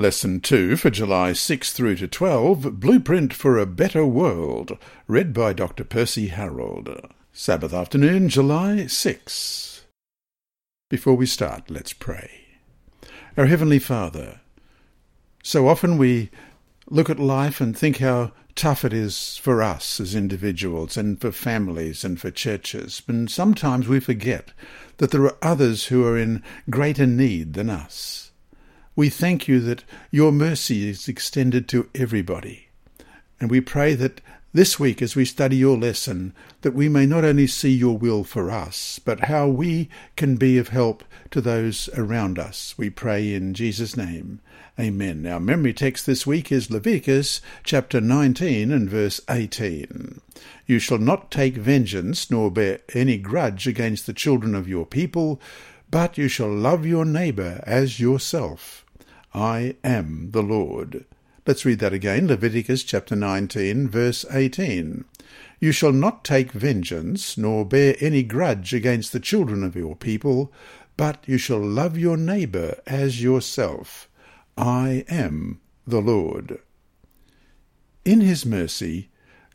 Lesson 2 for July 6 through to 12 Blueprint for a Better World, read by Dr. Percy Harold. Sabbath afternoon, July 6. Before we start, let's pray. Our Heavenly Father, so often we look at life and think how tough it is for us as individuals and for families and for churches, and sometimes we forget that there are others who are in greater need than us. We thank you that your mercy is extended to everybody. And we pray that this week, as we study your lesson, that we may not only see your will for us, but how we can be of help to those around us. We pray in Jesus' name. Amen. Our memory text this week is Leviticus chapter 19 and verse 18. You shall not take vengeance nor bear any grudge against the children of your people, but you shall love your neighbour as yourself. I am the Lord. Let's read that again, Leviticus chapter 19, verse 18. You shall not take vengeance, nor bear any grudge against the children of your people, but you shall love your neighbour as yourself. I am the Lord. In his mercy,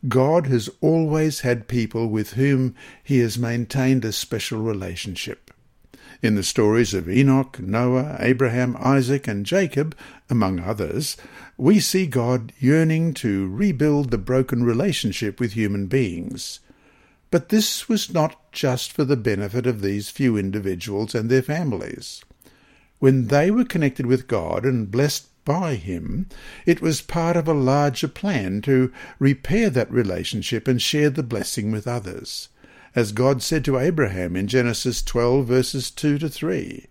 God has always had people with whom he has maintained a special relationship. In the stories of Enoch, Noah, Abraham, Isaac, and Jacob, among others, we see God yearning to rebuild the broken relationship with human beings. But this was not just for the benefit of these few individuals and their families. When they were connected with God and blessed by Him, it was part of a larger plan to repair that relationship and share the blessing with others as God said to Abraham in Genesis 12, verses 2 to 3.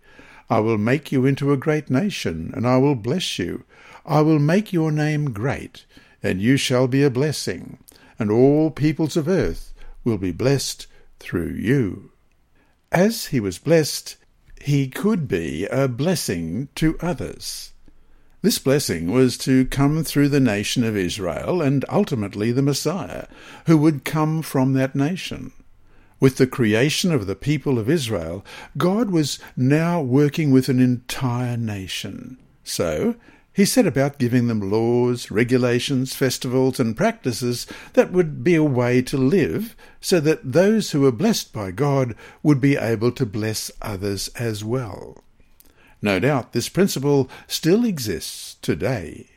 I will make you into a great nation, and I will bless you. I will make your name great, and you shall be a blessing, and all peoples of earth will be blessed through you. As he was blessed, he could be a blessing to others. This blessing was to come through the nation of Israel and ultimately the Messiah, who would come from that nation. With the creation of the people of Israel, God was now working with an entire nation. So, he set about giving them laws, regulations, festivals, and practices that would be a way to live, so that those who were blessed by God would be able to bless others as well. No doubt this principle still exists today.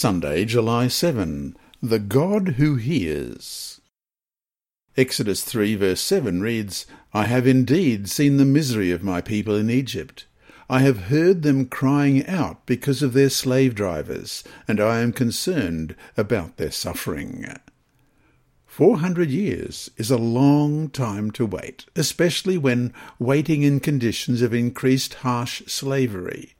Sunday, July 7. The God Who Hears. Exodus 3 verse 7 reads, I have indeed seen the misery of my people in Egypt. I have heard them crying out because of their slave drivers, and I am concerned about their suffering. Four hundred years is a long time to wait, especially when waiting in conditions of increased harsh slavery.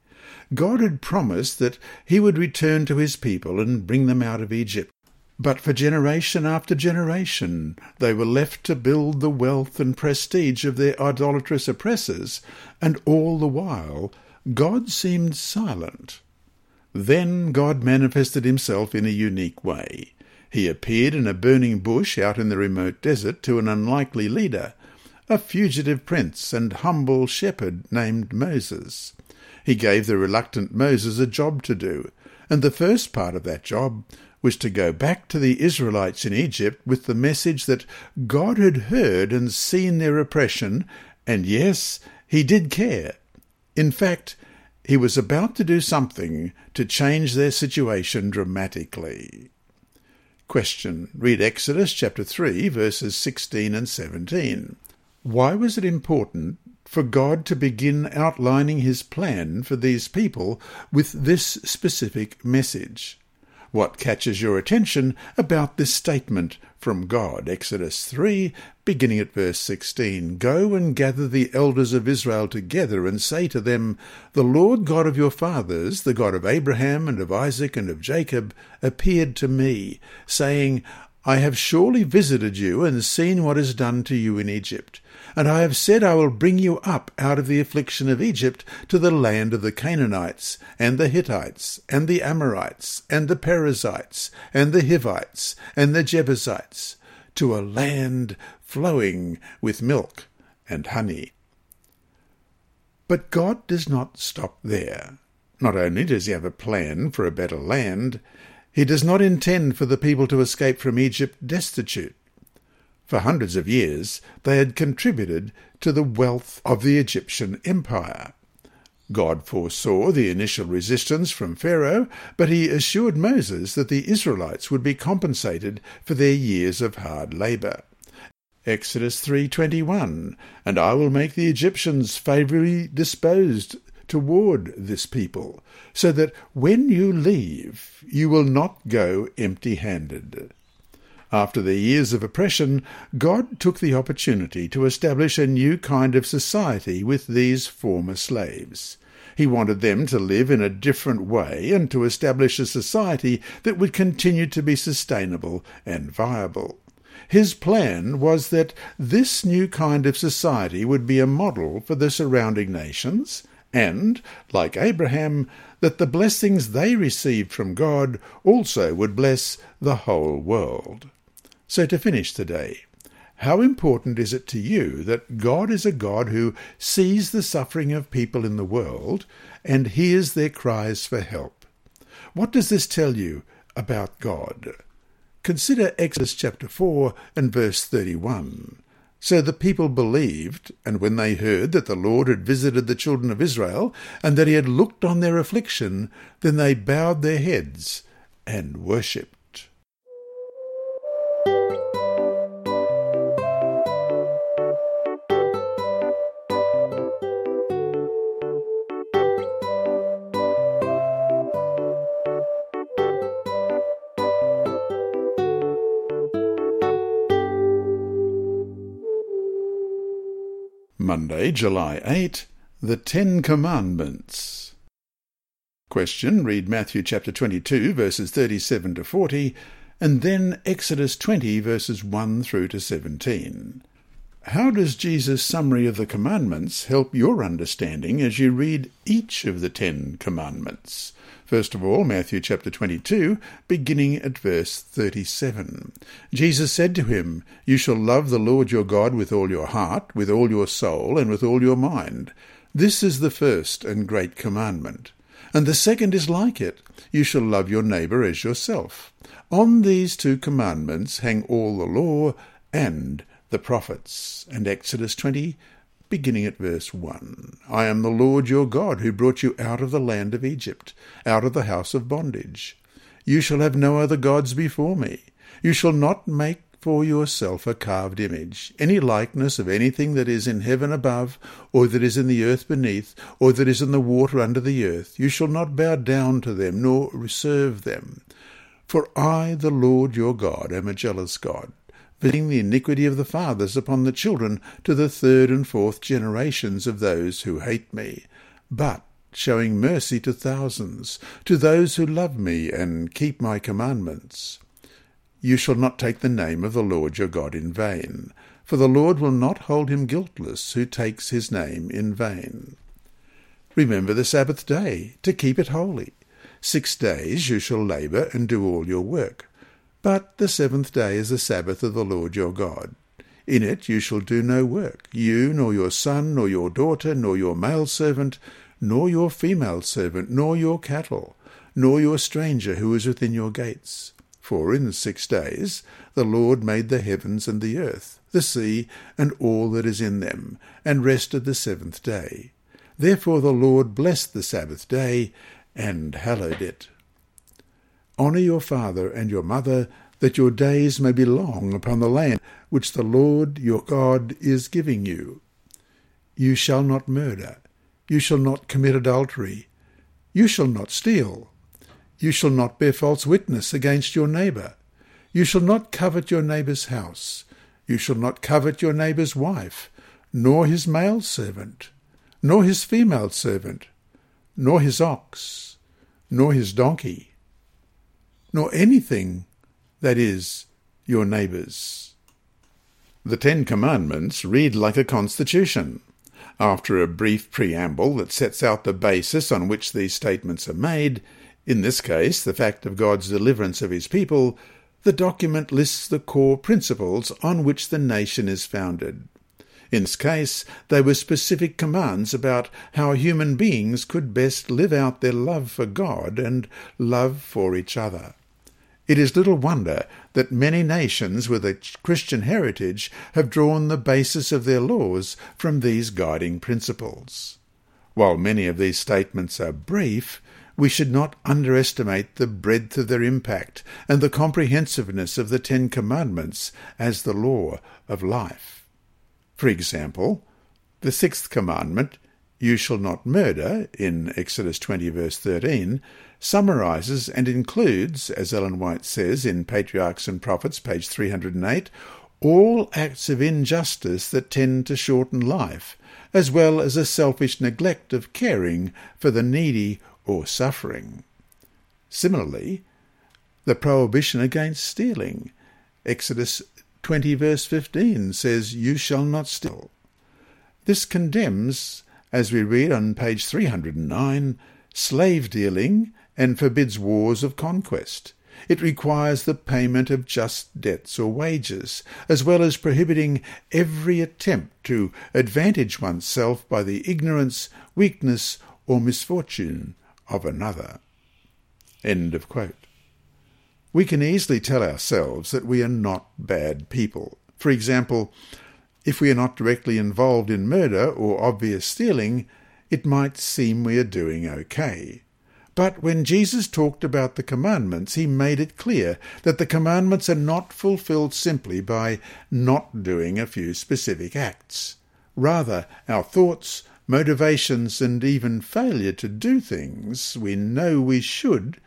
God had promised that he would return to his people and bring them out of Egypt. But for generation after generation they were left to build the wealth and prestige of their idolatrous oppressors, and all the while God seemed silent. Then God manifested himself in a unique way. He appeared in a burning bush out in the remote desert to an unlikely leader, a fugitive prince and humble shepherd named Moses. He gave the reluctant Moses a job to do, and the first part of that job was to go back to the Israelites in Egypt with the message that God had heard and seen their oppression, and yes, he did care. In fact, he was about to do something to change their situation dramatically. Question. Read Exodus chapter 3 verses 16 and 17. Why was it important for God to begin outlining his plan for these people with this specific message. What catches your attention about this statement from God? Exodus 3, beginning at verse 16. Go and gather the elders of Israel together and say to them, The Lord God of your fathers, the God of Abraham and of Isaac and of Jacob, appeared to me, saying, I have surely visited you and seen what is done to you in Egypt And I have said, I will bring you up out of the affliction of Egypt to the land of the Canaanites, and the Hittites, and the Amorites, and the Perizzites, and the Hivites, and the Jebusites, to a land flowing with milk and honey. But God does not stop there. Not only does he have a plan for a better land, he does not intend for the people to escape from Egypt destitute. For hundreds of years they had contributed to the wealth of the Egyptian empire. God foresaw the initial resistance from Pharaoh, but he assured Moses that the Israelites would be compensated for their years of hard labour. Exodus 3:21 And I will make the Egyptians favourably disposed toward this people, so that when you leave you will not go empty-handed. After the years of oppression, God took the opportunity to establish a new kind of society with these former slaves. He wanted them to live in a different way and to establish a society that would continue to be sustainable and viable. His plan was that this new kind of society would be a model for the surrounding nations, and, like Abraham, that the blessings they received from God also would bless the whole world. So to finish today, how important is it to you that God is a God who sees the suffering of people in the world and hears their cries for help? What does this tell you about God? Consider Exodus chapter 4 and verse 31. So the people believed, and when they heard that the Lord had visited the children of Israel, and that he had looked on their affliction, then they bowed their heads and worshipped. Monday, July 8, the Ten Commandments. Question, read Matthew chapter 22, verses 37 to 40, and then Exodus 20, verses 1 through to 17. How does Jesus' summary of the commandments help your understanding as you read each of the Ten Commandments? First of all, Matthew chapter 22, beginning at verse 37. Jesus said to him, You shall love the Lord your God with all your heart, with all your soul, and with all your mind. This is the first and great commandment. And the second is like it. You shall love your neighbour as yourself. On these two commandments hang all the law and the prophets. And Exodus 20, beginning at verse 1. I am the Lord your God who brought you out of the land of Egypt, out of the house of bondage. You shall have no other gods before me. You shall not make for yourself a carved image, any likeness of anything that is in heaven above, or that is in the earth beneath, or that is in the water under the earth. You shall not bow down to them, nor serve them. For I, the Lord your God, am a jealous God visiting the iniquity of the fathers upon the children to the third and fourth generations of those who hate me, but showing mercy to thousands, to those who love me and keep my commandments. You shall not take the name of the Lord your God in vain, for the Lord will not hold him guiltless who takes his name in vain. Remember the Sabbath day, to keep it holy. Six days you shall labour and do all your work. But the seventh day is the Sabbath of the Lord your God. In it you shall do no work, you, nor your son, nor your daughter, nor your male servant, nor your female servant, nor your cattle, nor your stranger who is within your gates. For in six days the Lord made the heavens and the earth, the sea, and all that is in them, and rested the seventh day. Therefore the Lord blessed the Sabbath day, and hallowed it. Honour your father and your mother, that your days may be long upon the land which the Lord your God is giving you. You shall not murder. You shall not commit adultery. You shall not steal. You shall not bear false witness against your neighbour. You shall not covet your neighbour's house. You shall not covet your neighbour's wife, nor his male servant, nor his female servant, nor his ox, nor his donkey nor anything that is your neighbour's. The Ten Commandments read like a constitution. After a brief preamble that sets out the basis on which these statements are made, in this case the fact of God's deliverance of his people, the document lists the core principles on which the nation is founded. In this case, they were specific commands about how human beings could best live out their love for God and love for each other. It is little wonder that many nations with a Christian heritage have drawn the basis of their laws from these guiding principles. While many of these statements are brief, we should not underestimate the breadth of their impact and the comprehensiveness of the Ten Commandments as the law of life. For example, the sixth commandment, you shall not murder, in Exodus 20 verse 13, summarizes and includes, as Ellen White says in Patriarchs and Prophets, page 308, all acts of injustice that tend to shorten life, as well as a selfish neglect of caring for the needy or suffering. Similarly, the prohibition against stealing, Exodus 20 verse 15 says, You shall not steal. This condemns, as we read on page 309, slave dealing and forbids wars of conquest. It requires the payment of just debts or wages, as well as prohibiting every attempt to advantage oneself by the ignorance, weakness, or misfortune of another. End of quote. We can easily tell ourselves that we are not bad people. For example, if we are not directly involved in murder or obvious stealing, it might seem we are doing okay. But when Jesus talked about the commandments, he made it clear that the commandments are not fulfilled simply by not doing a few specific acts. Rather, our thoughts, motivations, and even failure to do things we know we should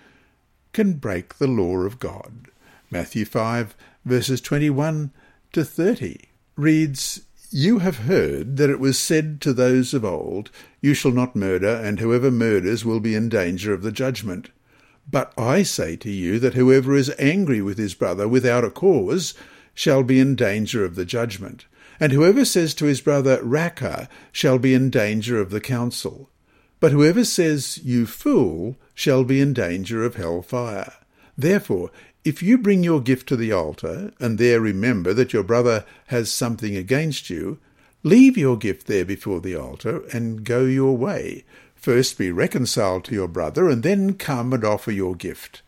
can break the law of God. Matthew 5, verses 21 to 30 reads, you have heard that it was said to those of old, You shall not murder, and whoever murders will be in danger of the judgment. But I say to you that whoever is angry with his brother without a cause shall be in danger of the judgment. And whoever says to his brother, Raca, shall be in danger of the council. But whoever says, You fool, shall be in danger of hell fire. Therefore, if you bring your gift to the altar, and there remember that your brother has something against you, leave your gift there before the altar, and go your way. First be reconciled to your brother, and then come and offer your gift.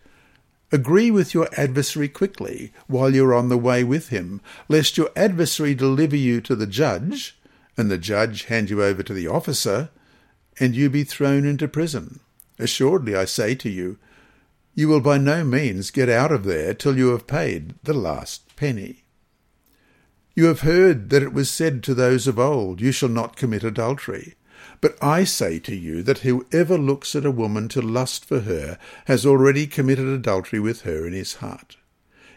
Agree with your adversary quickly, while you are on the way with him, lest your adversary deliver you to the judge, and the judge hand you over to the officer, and you be thrown into prison. Assuredly, I say to you, you will by no means get out of there till you have paid the last penny. You have heard that it was said to those of old, You shall not commit adultery. But I say to you that whoever looks at a woman to lust for her has already committed adultery with her in his heart.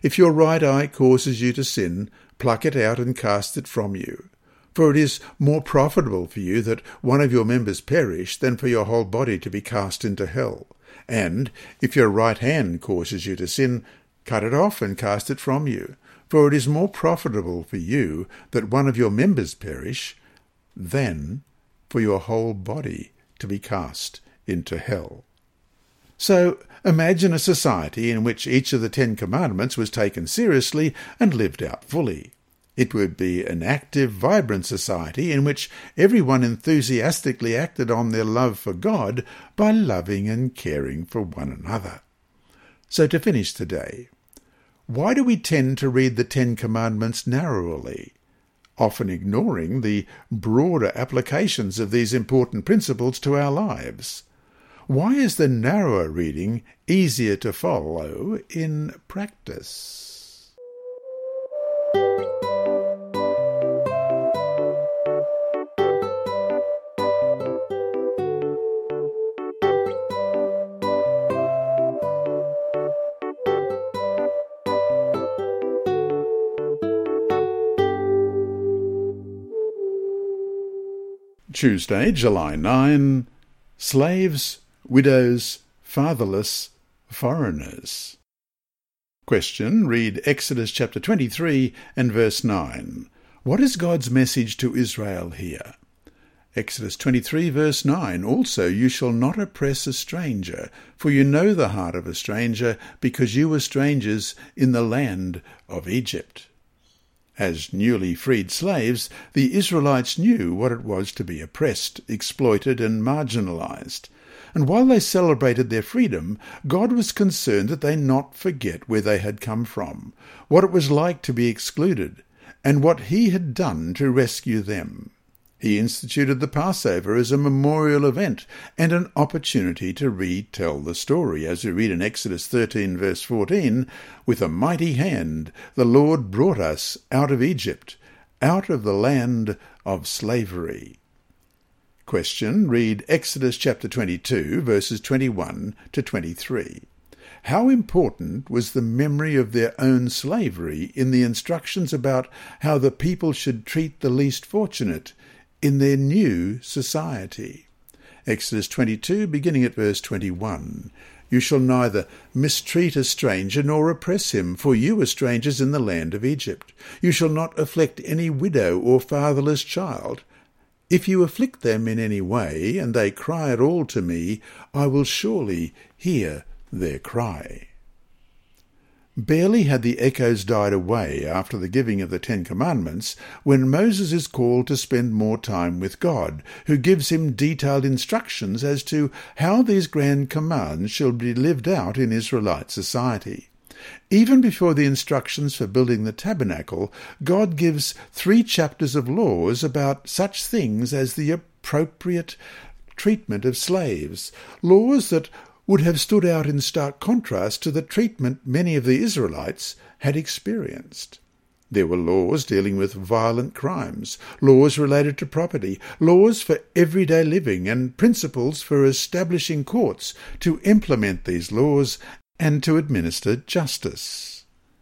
If your right eye causes you to sin, pluck it out and cast it from you. For it is more profitable for you that one of your members perish than for your whole body to be cast into hell. And if your right hand causes you to sin, cut it off and cast it from you. For it is more profitable for you that one of your members perish than for your whole body to be cast into hell. So imagine a society in which each of the Ten Commandments was taken seriously and lived out fully. It would be an active, vibrant society in which everyone enthusiastically acted on their love for God by loving and caring for one another. So to finish today, why do we tend to read the Ten Commandments narrowly, often ignoring the broader applications of these important principles to our lives? Why is the narrower reading easier to follow in practice? Tuesday, July 9. Slaves, widows, fatherless, foreigners. Question. Read Exodus chapter 23 and verse 9. What is God's message to Israel here? Exodus 23 verse 9 Also you shall not oppress a stranger, for you know the heart of a stranger, because you were strangers in the land of Egypt. As newly freed slaves, the Israelites knew what it was to be oppressed, exploited, and marginalized. And while they celebrated their freedom, God was concerned that they not forget where they had come from, what it was like to be excluded, and what He had done to rescue them. He instituted the Passover as a memorial event and an opportunity to retell the story, as we read in Exodus 13, verse 14 With a mighty hand the Lord brought us out of Egypt, out of the land of slavery. Question Read Exodus chapter 22, verses 21 to 23. How important was the memory of their own slavery in the instructions about how the people should treat the least fortunate in their new society. Exodus 22, beginning at verse 21. You shall neither mistreat a stranger nor oppress him, for you were strangers in the land of Egypt. You shall not afflict any widow or fatherless child. If you afflict them in any way, and they cry at all to me, I will surely hear their cry. Barely had the echoes died away after the giving of the Ten Commandments when Moses is called to spend more time with God, who gives him detailed instructions as to how these grand commands shall be lived out in Israelite society. Even before the instructions for building the tabernacle, God gives three chapters of laws about such things as the appropriate treatment of slaves, laws that would have stood out in stark contrast to the treatment many of the Israelites had experienced. There were laws dealing with violent crimes, laws related to property, laws for everyday living, and principles for establishing courts to implement these laws and to administer justice.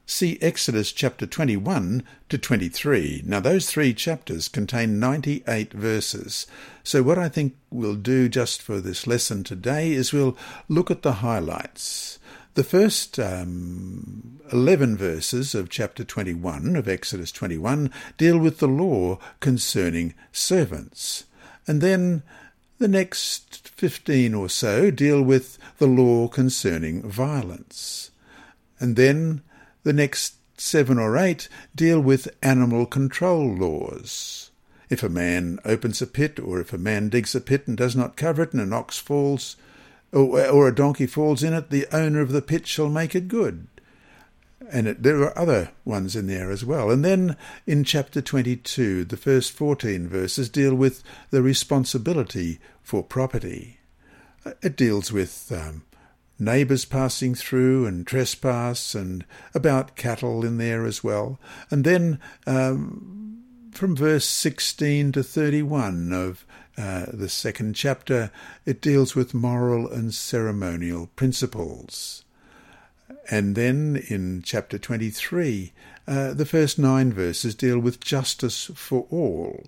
See Exodus chapter 21 to 23. Now, those three chapters contain 98 verses. So, what I think we'll do just for this lesson today is we'll look at the highlights. The first um, 11 verses of chapter 21 of Exodus 21 deal with the law concerning servants. And then the next 15 or so deal with the law concerning violence. And then the next seven or eight deal with animal control laws. If a man opens a pit, or if a man digs a pit and does not cover it, and an ox falls, or, or a donkey falls in it, the owner of the pit shall make it good. And it, there are other ones in there as well. And then in chapter 22, the first 14 verses deal with the responsibility for property. It deals with um, neighbours passing through and trespass and about cattle in there as well. And then um, from verse 16 to 31 of uh, the second chapter, it deals with moral and ceremonial principles. And then in chapter 23, uh, the first nine verses deal with justice for all.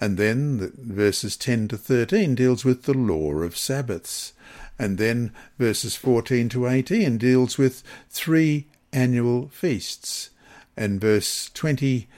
And then the verses 10 to 13 deals with the law of Sabbaths. And then verses 14 to 18 deals with three annual feasts. And verse 20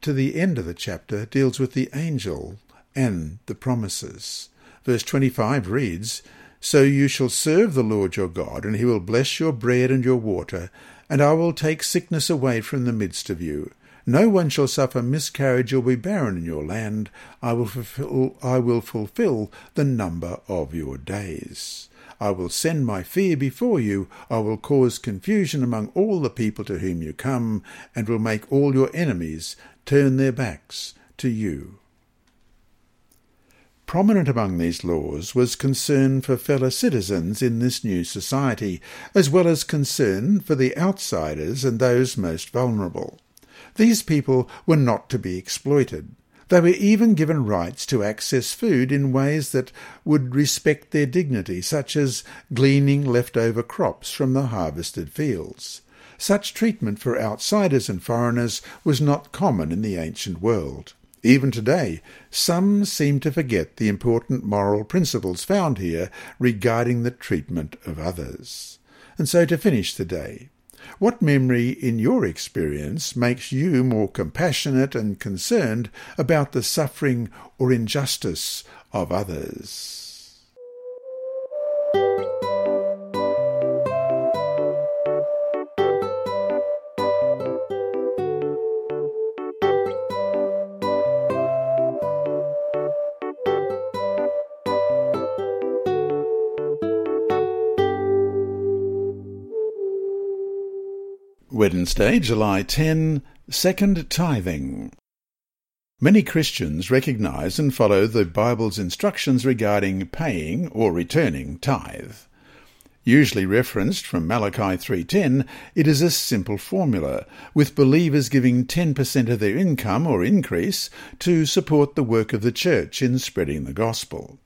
to the end of the chapter deals with the angel and the promises. Verse 25 reads, So you shall serve the Lord your God, and he will bless your bread and your water, and I will take sickness away from the midst of you. No one shall suffer miscarriage or be barren in your land. I will fulfill, I will fulfill the number of your days. I will send my fear before you. I will cause confusion among all the people to whom you come, and will make all your enemies turn their backs to you. Prominent among these laws was concern for fellow citizens in this new society, as well as concern for the outsiders and those most vulnerable. These people were not to be exploited. They were even given rights to access food in ways that would respect their dignity, such as gleaning leftover crops from the harvested fields. Such treatment for outsiders and foreigners was not common in the ancient world. Even today, some seem to forget the important moral principles found here regarding the treatment of others. And so to finish the day, What memory in your experience makes you more compassionate and concerned about the suffering or injustice of others? Wednesday, July 10, Second Tithing. Many Christians recognize and follow the Bible's instructions regarding paying or returning tithe. Usually referenced from Malachi 3:10, it is a simple formula, with believers giving 10% of their income or increase to support the work of the church in spreading the gospel.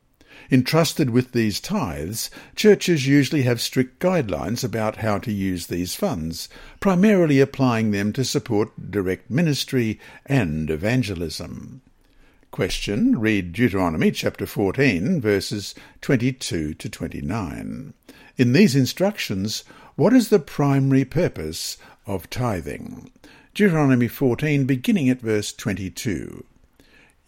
Entrusted with these tithes, churches usually have strict guidelines about how to use these funds, primarily applying them to support direct ministry and evangelism. Question. Read Deuteronomy chapter 14, verses 22 to 29. In these instructions, what is the primary purpose of tithing? Deuteronomy 14, beginning at verse 22.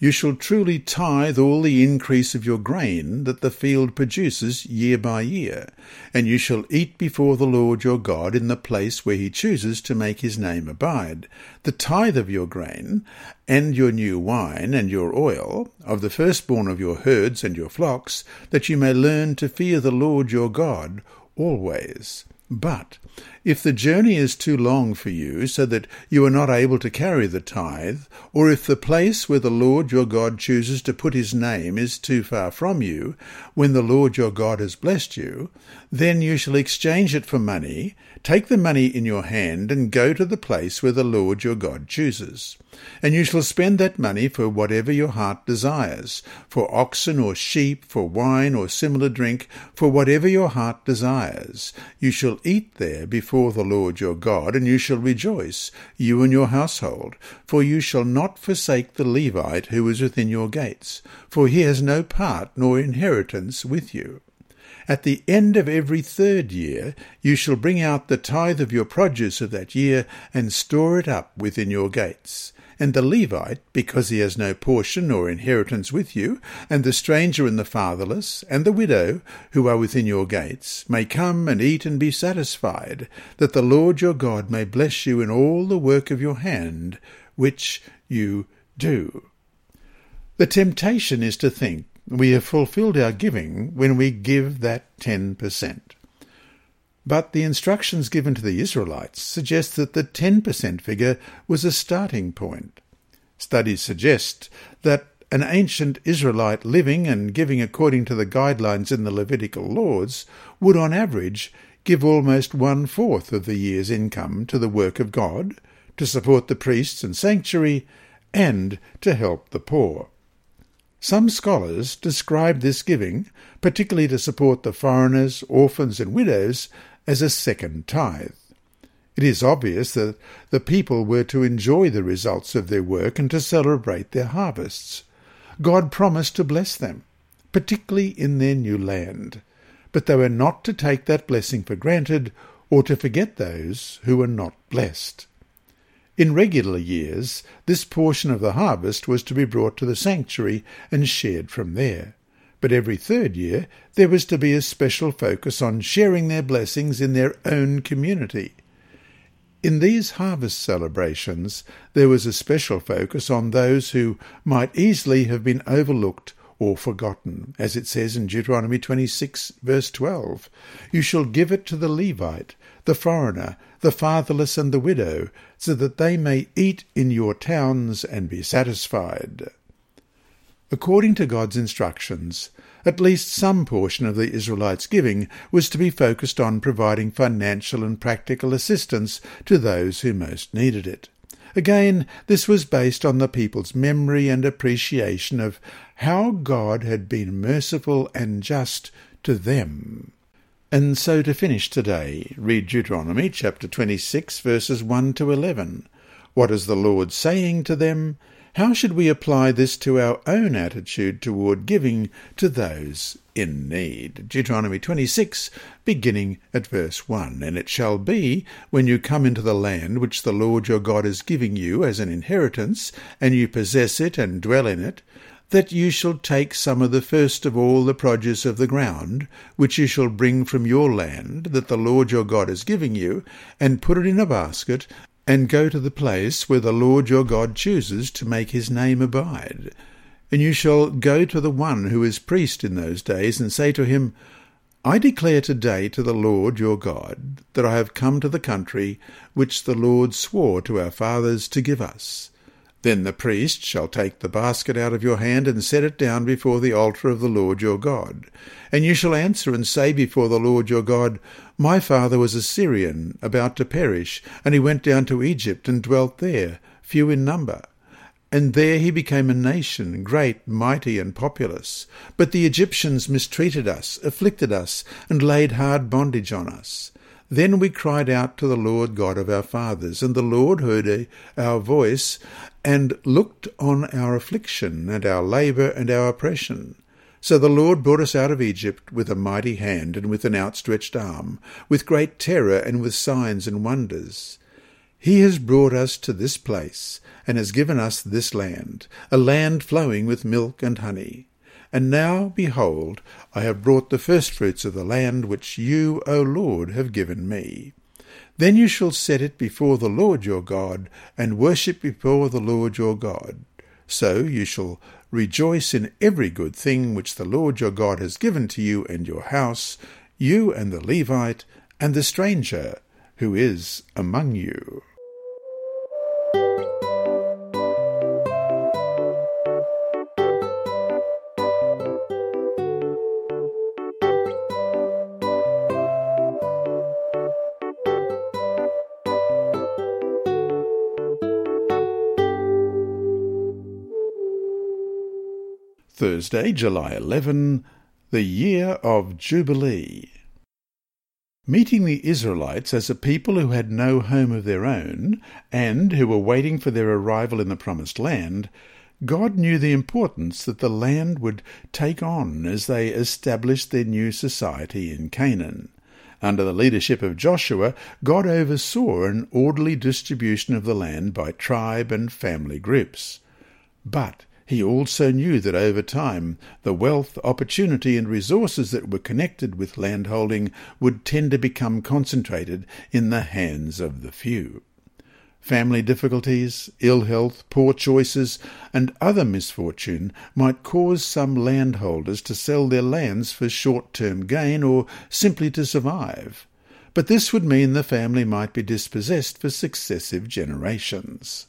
You shall truly tithe all the increase of your grain that the field produces year by year, and you shall eat before the Lord your God in the place where he chooses to make his name abide, the tithe of your grain, and your new wine, and your oil, of the firstborn of your herds and your flocks, that you may learn to fear the Lord your God always. But if the journey is too long for you, so that you are not able to carry the tithe, or if the place where the Lord your God chooses to put his name is too far from you, when the Lord your God has blessed you, then you shall exchange it for money, take the money in your hand, and go to the place where the Lord your God chooses. And you shall spend that money for whatever your heart desires, for oxen or sheep, for wine or similar drink, for whatever your heart desires. You shall eat there before the Lord your God, and you shall rejoice, you and your household, for you shall not forsake the Levite who is within your gates, for he has no part nor inheritance with you. At the end of every third year you shall bring out the tithe of your produce of that year, and store it up within your gates. And the Levite, because he has no portion or inheritance with you, and the stranger and the fatherless, and the widow, who are within your gates, may come and eat and be satisfied, that the Lord your God may bless you in all the work of your hand, which you do. The temptation is to think we have fulfilled our giving when we give that 10%. But the instructions given to the Israelites suggest that the 10% figure was a starting point. Studies suggest that an ancient Israelite living and giving according to the guidelines in the Levitical laws would on average give almost one fourth of the year's income to the work of God, to support the priests and sanctuary, and to help the poor. Some scholars describe this giving, particularly to support the foreigners, orphans, and widows, as a second tithe. It is obvious that the people were to enjoy the results of their work and to celebrate their harvests. God promised to bless them, particularly in their new land, but they were not to take that blessing for granted or to forget those who were not blessed. In regular years, this portion of the harvest was to be brought to the sanctuary and shared from there. But every third year, there was to be a special focus on sharing their blessings in their own community. In these harvest celebrations, there was a special focus on those who might easily have been overlooked or forgotten, as it says in Deuteronomy 26, verse 12. You shall give it to the Levite, the foreigner, the fatherless, and the widow, so that they may eat in your towns and be satisfied. According to God's instructions, at least some portion of the Israelites' giving was to be focused on providing financial and practical assistance to those who most needed it. Again, this was based on the people's memory and appreciation of how God had been merciful and just to them. And so to finish today, read Deuteronomy chapter 26 verses 1 to 11. What is the Lord saying to them? how should we apply this to our own attitude toward giving to those in need? Deuteronomy 26, beginning at verse 1. And it shall be, when you come into the land which the Lord your God is giving you as an inheritance, and you possess it and dwell in it, that you shall take some of the first of all the produce of the ground, which you shall bring from your land that the Lord your God is giving you, and put it in a basket, and go to the place where the Lord your God chooses to make his name abide. And you shall go to the one who is priest in those days, and say to him, I declare today to the Lord your God that I have come to the country which the Lord swore to our fathers to give us. Then the priest shall take the basket out of your hand and set it down before the altar of the Lord your God. And you shall answer and say before the Lord your God, My father was a Syrian, about to perish, and he went down to Egypt and dwelt there, few in number. And there he became a nation, great, mighty, and populous. But the Egyptians mistreated us, afflicted us, and laid hard bondage on us. Then we cried out to the Lord God of our fathers, and the Lord heard eh, our voice, and looked on our affliction, and our labour, and our oppression. So the Lord brought us out of Egypt with a mighty hand, and with an outstretched arm, with great terror, and with signs and wonders. He has brought us to this place, and has given us this land, a land flowing with milk and honey. And now, behold, I have brought the firstfruits of the land which you, O Lord, have given me. Then you shall set it before the Lord your God, and worship before the Lord your God. So you shall rejoice in every good thing which the Lord your God has given to you and your house, you and the Levite, and the stranger who is among you. Thursday, July 11, the Year of Jubilee. Meeting the Israelites as a people who had no home of their own, and who were waiting for their arrival in the Promised Land, God knew the importance that the land would take on as they established their new society in Canaan. Under the leadership of Joshua, God oversaw an orderly distribution of the land by tribe and family groups. But he also knew that over time the wealth, opportunity, and resources that were connected with landholding would tend to become concentrated in the hands of the few. Family difficulties, ill health, poor choices, and other misfortune might cause some landholders to sell their lands for short term gain or simply to survive. But this would mean the family might be dispossessed for successive generations.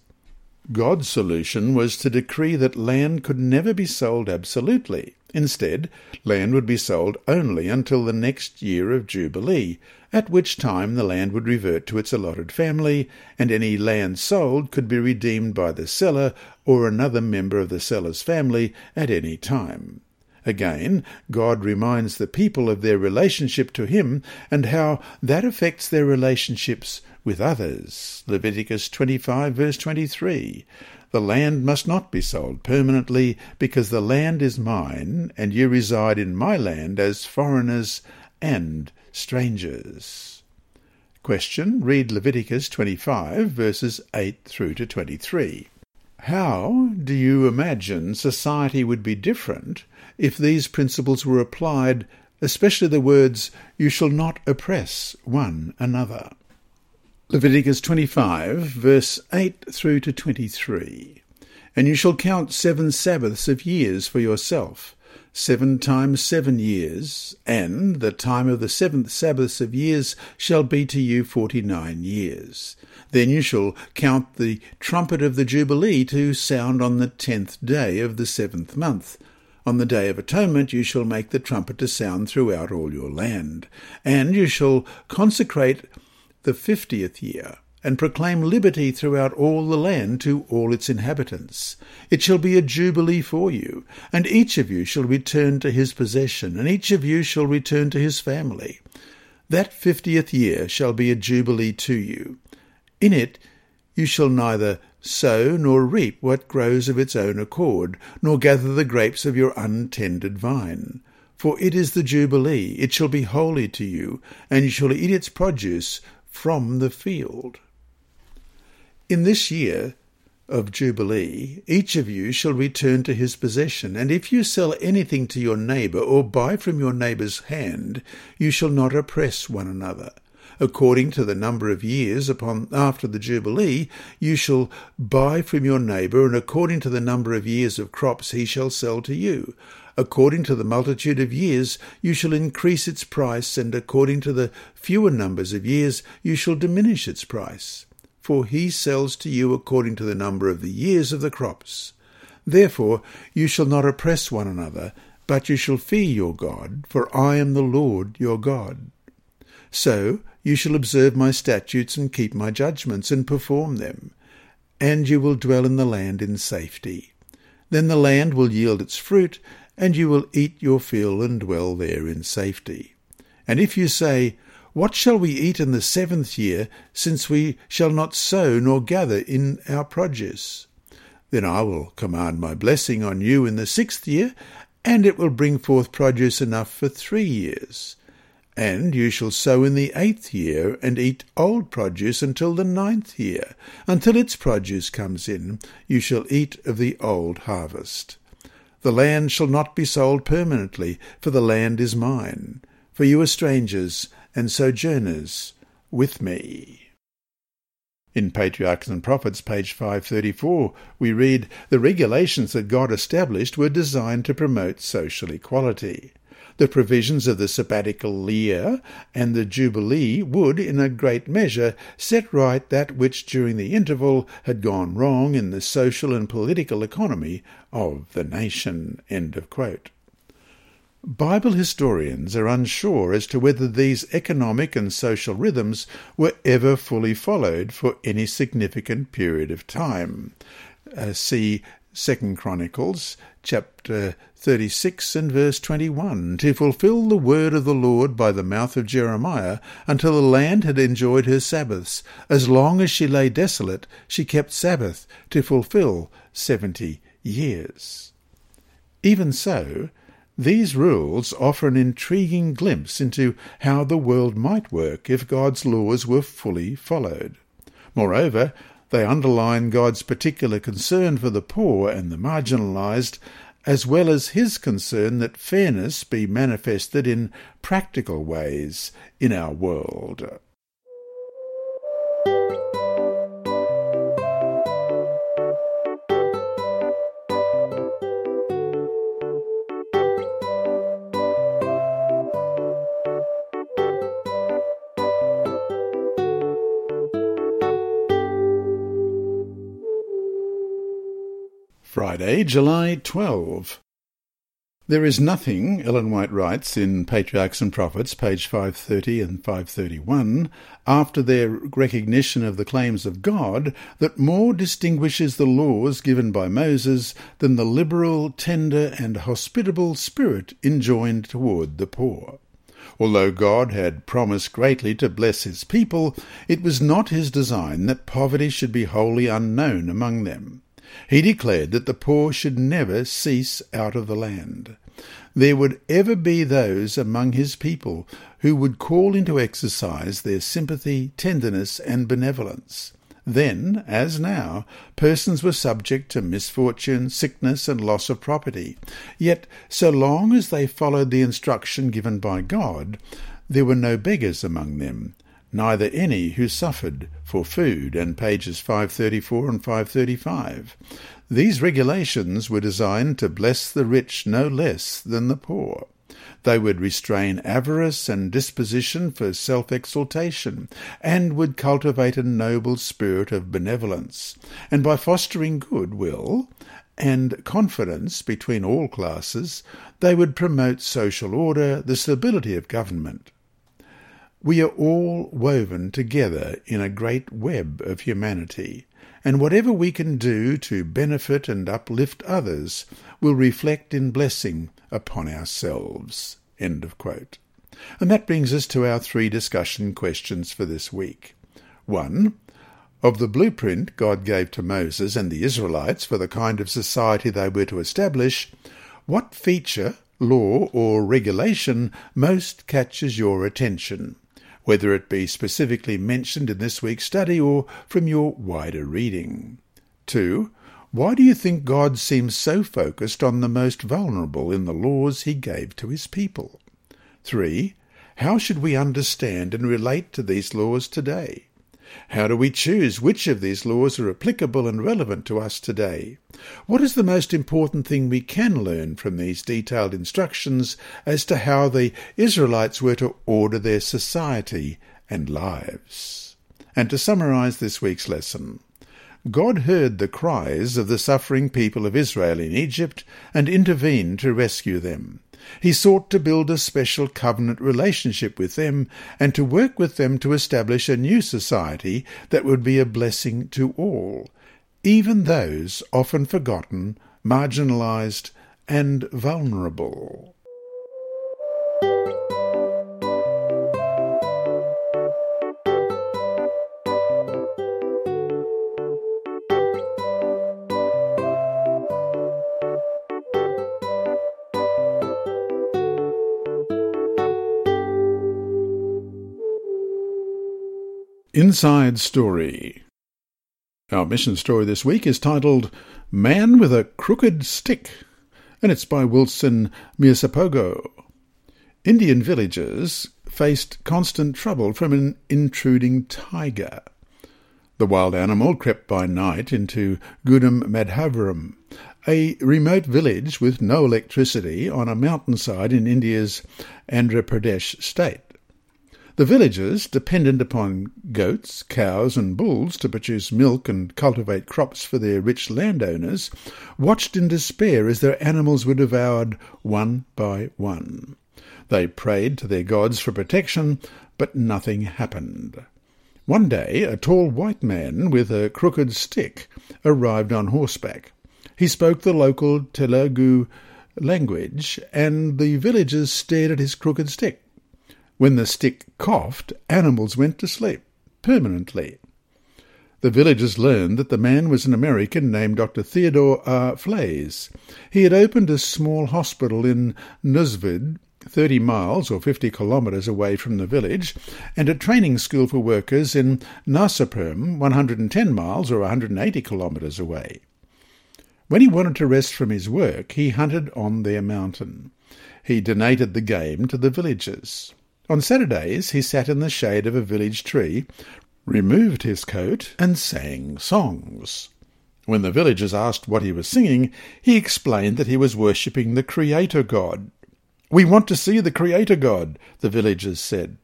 God's solution was to decree that land could never be sold absolutely. Instead, land would be sold only until the next year of Jubilee, at which time the land would revert to its allotted family, and any land sold could be redeemed by the seller or another member of the seller's family at any time. Again, God reminds the people of their relationship to Him and how that affects their relationships with others. Leviticus 25, verse 23. The land must not be sold permanently, because the land is mine, and you reside in my land as foreigners and strangers. Question. Read Leviticus 25, verses 8 through to 23. How do you imagine society would be different if these principles were applied, especially the words, You shall not oppress one another? Leviticus 25, verse 8 through to 23. And you shall count seven Sabbaths of years for yourself, seven times seven years, and the time of the seventh Sabbaths of years shall be to you forty nine years. Then you shall count the trumpet of the Jubilee to sound on the tenth day of the seventh month. On the day of atonement you shall make the trumpet to sound throughout all your land, and you shall consecrate the fiftieth year, and proclaim liberty throughout all the land to all its inhabitants. It shall be a jubilee for you, and each of you shall return to his possession, and each of you shall return to his family. That fiftieth year shall be a jubilee to you. In it you shall neither sow nor reap what grows of its own accord, nor gather the grapes of your untended vine. For it is the Jubilee, it shall be holy to you, and you shall eat its produce from the field. In this year of Jubilee, each of you shall return to his possession, and if you sell anything to your neighbour, or buy from your neighbour's hand, you shall not oppress one another according to the number of years upon after the Jubilee, you shall buy from your neighbour, and according to the number of years of crops he shall sell to you. According to the multitude of years you shall increase its price, and according to the fewer numbers of years you shall diminish its price. For he sells to you according to the number of the years of the crops. Therefore you shall not oppress one another, but you shall fear your God, for I am the Lord your God. So you shall observe my statutes and keep my judgments and perform them, and you will dwell in the land in safety. Then the land will yield its fruit, and you will eat your fill and dwell there in safety. And if you say, What shall we eat in the seventh year, since we shall not sow nor gather in our produce? Then I will command my blessing on you in the sixth year, and it will bring forth produce enough for three years. And you shall sow in the eighth year, and eat old produce until the ninth year. Until its produce comes in, you shall eat of the old harvest. The land shall not be sold permanently, for the land is mine. For you are strangers and sojourners with me. In Patriarchs and Prophets, page 534, we read, The regulations that God established were designed to promote social equality. The provisions of the sabbatical year and the Jubilee would, in a great measure, set right that which during the interval had gone wrong in the social and political economy of the nation. Bible historians are unsure as to whether these economic and social rhythms were ever fully followed for any significant period of time. Uh, see Second Chronicles chapter 36 and verse 21, to fulfill the word of the Lord by the mouth of Jeremiah, until the land had enjoyed her Sabbaths. As long as she lay desolate, she kept Sabbath to fulfill seventy years. Even so, these rules offer an intriguing glimpse into how the world might work if God's laws were fully followed. Moreover, they underline God's particular concern for the poor and the marginalized, as well as his concern that fairness be manifested in practical ways in our world. July 12. There is nothing, Ellen White writes in Patriarchs and Prophets, page 530 and 531, after their recognition of the claims of God, that more distinguishes the laws given by Moses than the liberal, tender, and hospitable spirit enjoined toward the poor. Although God had promised greatly to bless his people, it was not his design that poverty should be wholly unknown among them. He declared that the poor should never cease out of the land. There would ever be those among his people who would call into exercise their sympathy, tenderness, and benevolence. Then, as now, persons were subject to misfortune, sickness, and loss of property. Yet, so long as they followed the instruction given by God, there were no beggars among them, neither any who suffered for food, and pages 534 and 535. These regulations were designed to bless the rich no less than the poor. They would restrain avarice and disposition for self exaltation, and would cultivate a noble spirit of benevolence. And by fostering goodwill and confidence between all classes, they would promote social order, the stability of government, we are all woven together in a great web of humanity, and whatever we can do to benefit and uplift others will reflect in blessing upon ourselves. End of quote. And that brings us to our three discussion questions for this week. 1. Of the blueprint God gave to Moses and the Israelites for the kind of society they were to establish, what feature, law, or regulation most catches your attention, whether it be specifically mentioned in this week's study or from your wider reading? 2. Why do you think God seems so focused on the most vulnerable in the laws he gave to his people? 3. How should we understand and relate to these laws today? How do we choose which of these laws are applicable and relevant to us today? What is the most important thing we can learn from these detailed instructions as to how the Israelites were to order their society and lives? And to summarize this week's lesson, God heard the cries of the suffering people of Israel in Egypt and intervened to rescue them. He sought to build a special covenant relationship with them and to work with them to establish a new society that would be a blessing to all, even those often forgotten, marginalized, and vulnerable. Inside Story. Our mission story this week is titled Man with a Crooked Stick, and it's by Wilson Miosapogo. Indian villagers faced constant trouble from an intruding tiger. The wild animal crept by night into Gudam Madhavaram, a remote village with no electricity on a mountainside in India's Andhra Pradesh state. The villagers, dependent upon goats, cows, and bulls to produce milk and cultivate crops for their rich landowners, watched in despair as their animals were devoured one by one. They prayed to their gods for protection, but nothing happened. One day a tall white man with a crooked stick arrived on horseback. He spoke the local Telugu language, and the villagers stared at his crooked stick. When the stick coughed, animals went to sleep, permanently. The villagers learned that the man was an American named Dr. Theodore R. Flaiz. He had opened a small hospital in Nuzvid, 30 miles or 50 kilometres away from the village, and a training school for workers in Narasapuram, 110 miles or 180 kilometres away. When he wanted to rest from his work, he hunted on their mountain. He donated the game to the villagers. On Saturdays he sat in the shade of a village tree, removed his coat, and sang songs. When the villagers asked what he was singing, he explained that he was worshipping the Creator God. We want to see the Creator God, the villagers said.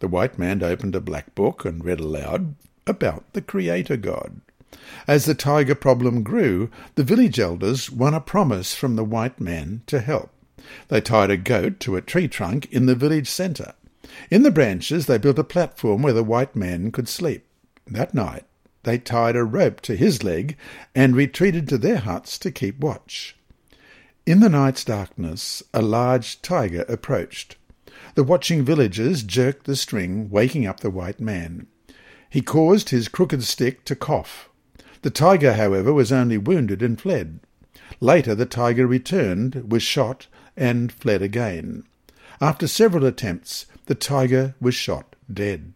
The white man opened a black book and read aloud about the Creator God. As the tiger problem grew, the village elders won a promise from the white man to help. They tied a goat to a tree trunk in the village centre. In the branches they built a platform where the white man could sleep. That night they tied a rope to his leg and retreated to their huts to keep watch. In the night's darkness a large tiger approached. The watching villagers jerked the string, waking up the white man. He caused his crooked stick to cough. The tiger, however, was only wounded and fled. Later the tiger returned, was shot, and fled again. After several attempts, the tiger was shot dead.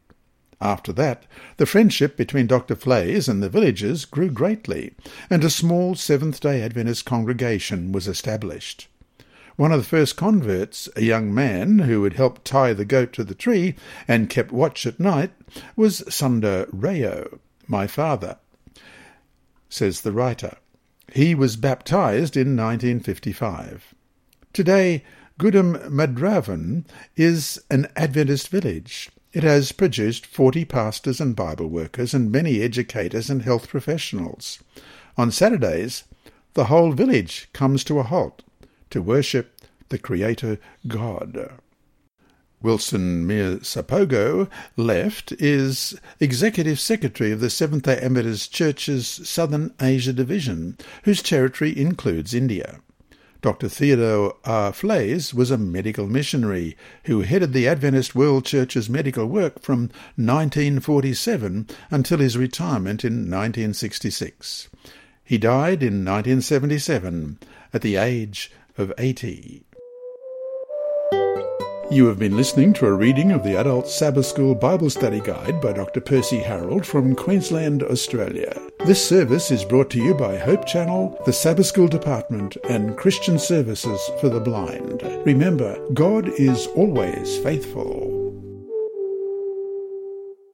After that, the friendship between Dr. Flaiz and the villagers grew greatly, and a small Seventh day Adventist congregation was established. One of the first converts, a young man who had helped tie the goat to the tree and kept watch at night, was Sundar Rayo, my father, says the writer. He was baptized in 1955. Today, Gudam Madhavaram is an Adventist village. It has produced 40 pastors and Bible workers and many educators and health professionals. On Saturdays, the whole village comes to a halt to worship the Creator God. Wilson Miosapogo, left, is Executive Secretary of the Seventh-day Adventist Church's Southern Asia Division, whose territory includes India. Dr. Theodore R. Flaiz was a medical missionary who headed the Adventist World Church's medical work from 1947 until his retirement in 1966. He died in 1977 at the age of 80. You have been listening to a reading of the Adult Sabbath School Bible Study Guide by Dr. Percy Harold from Queensland, Australia. This service is brought to you by Hope Channel, the Sabbath School Department, and Christian Services for the Blind. Remember, God is always faithful.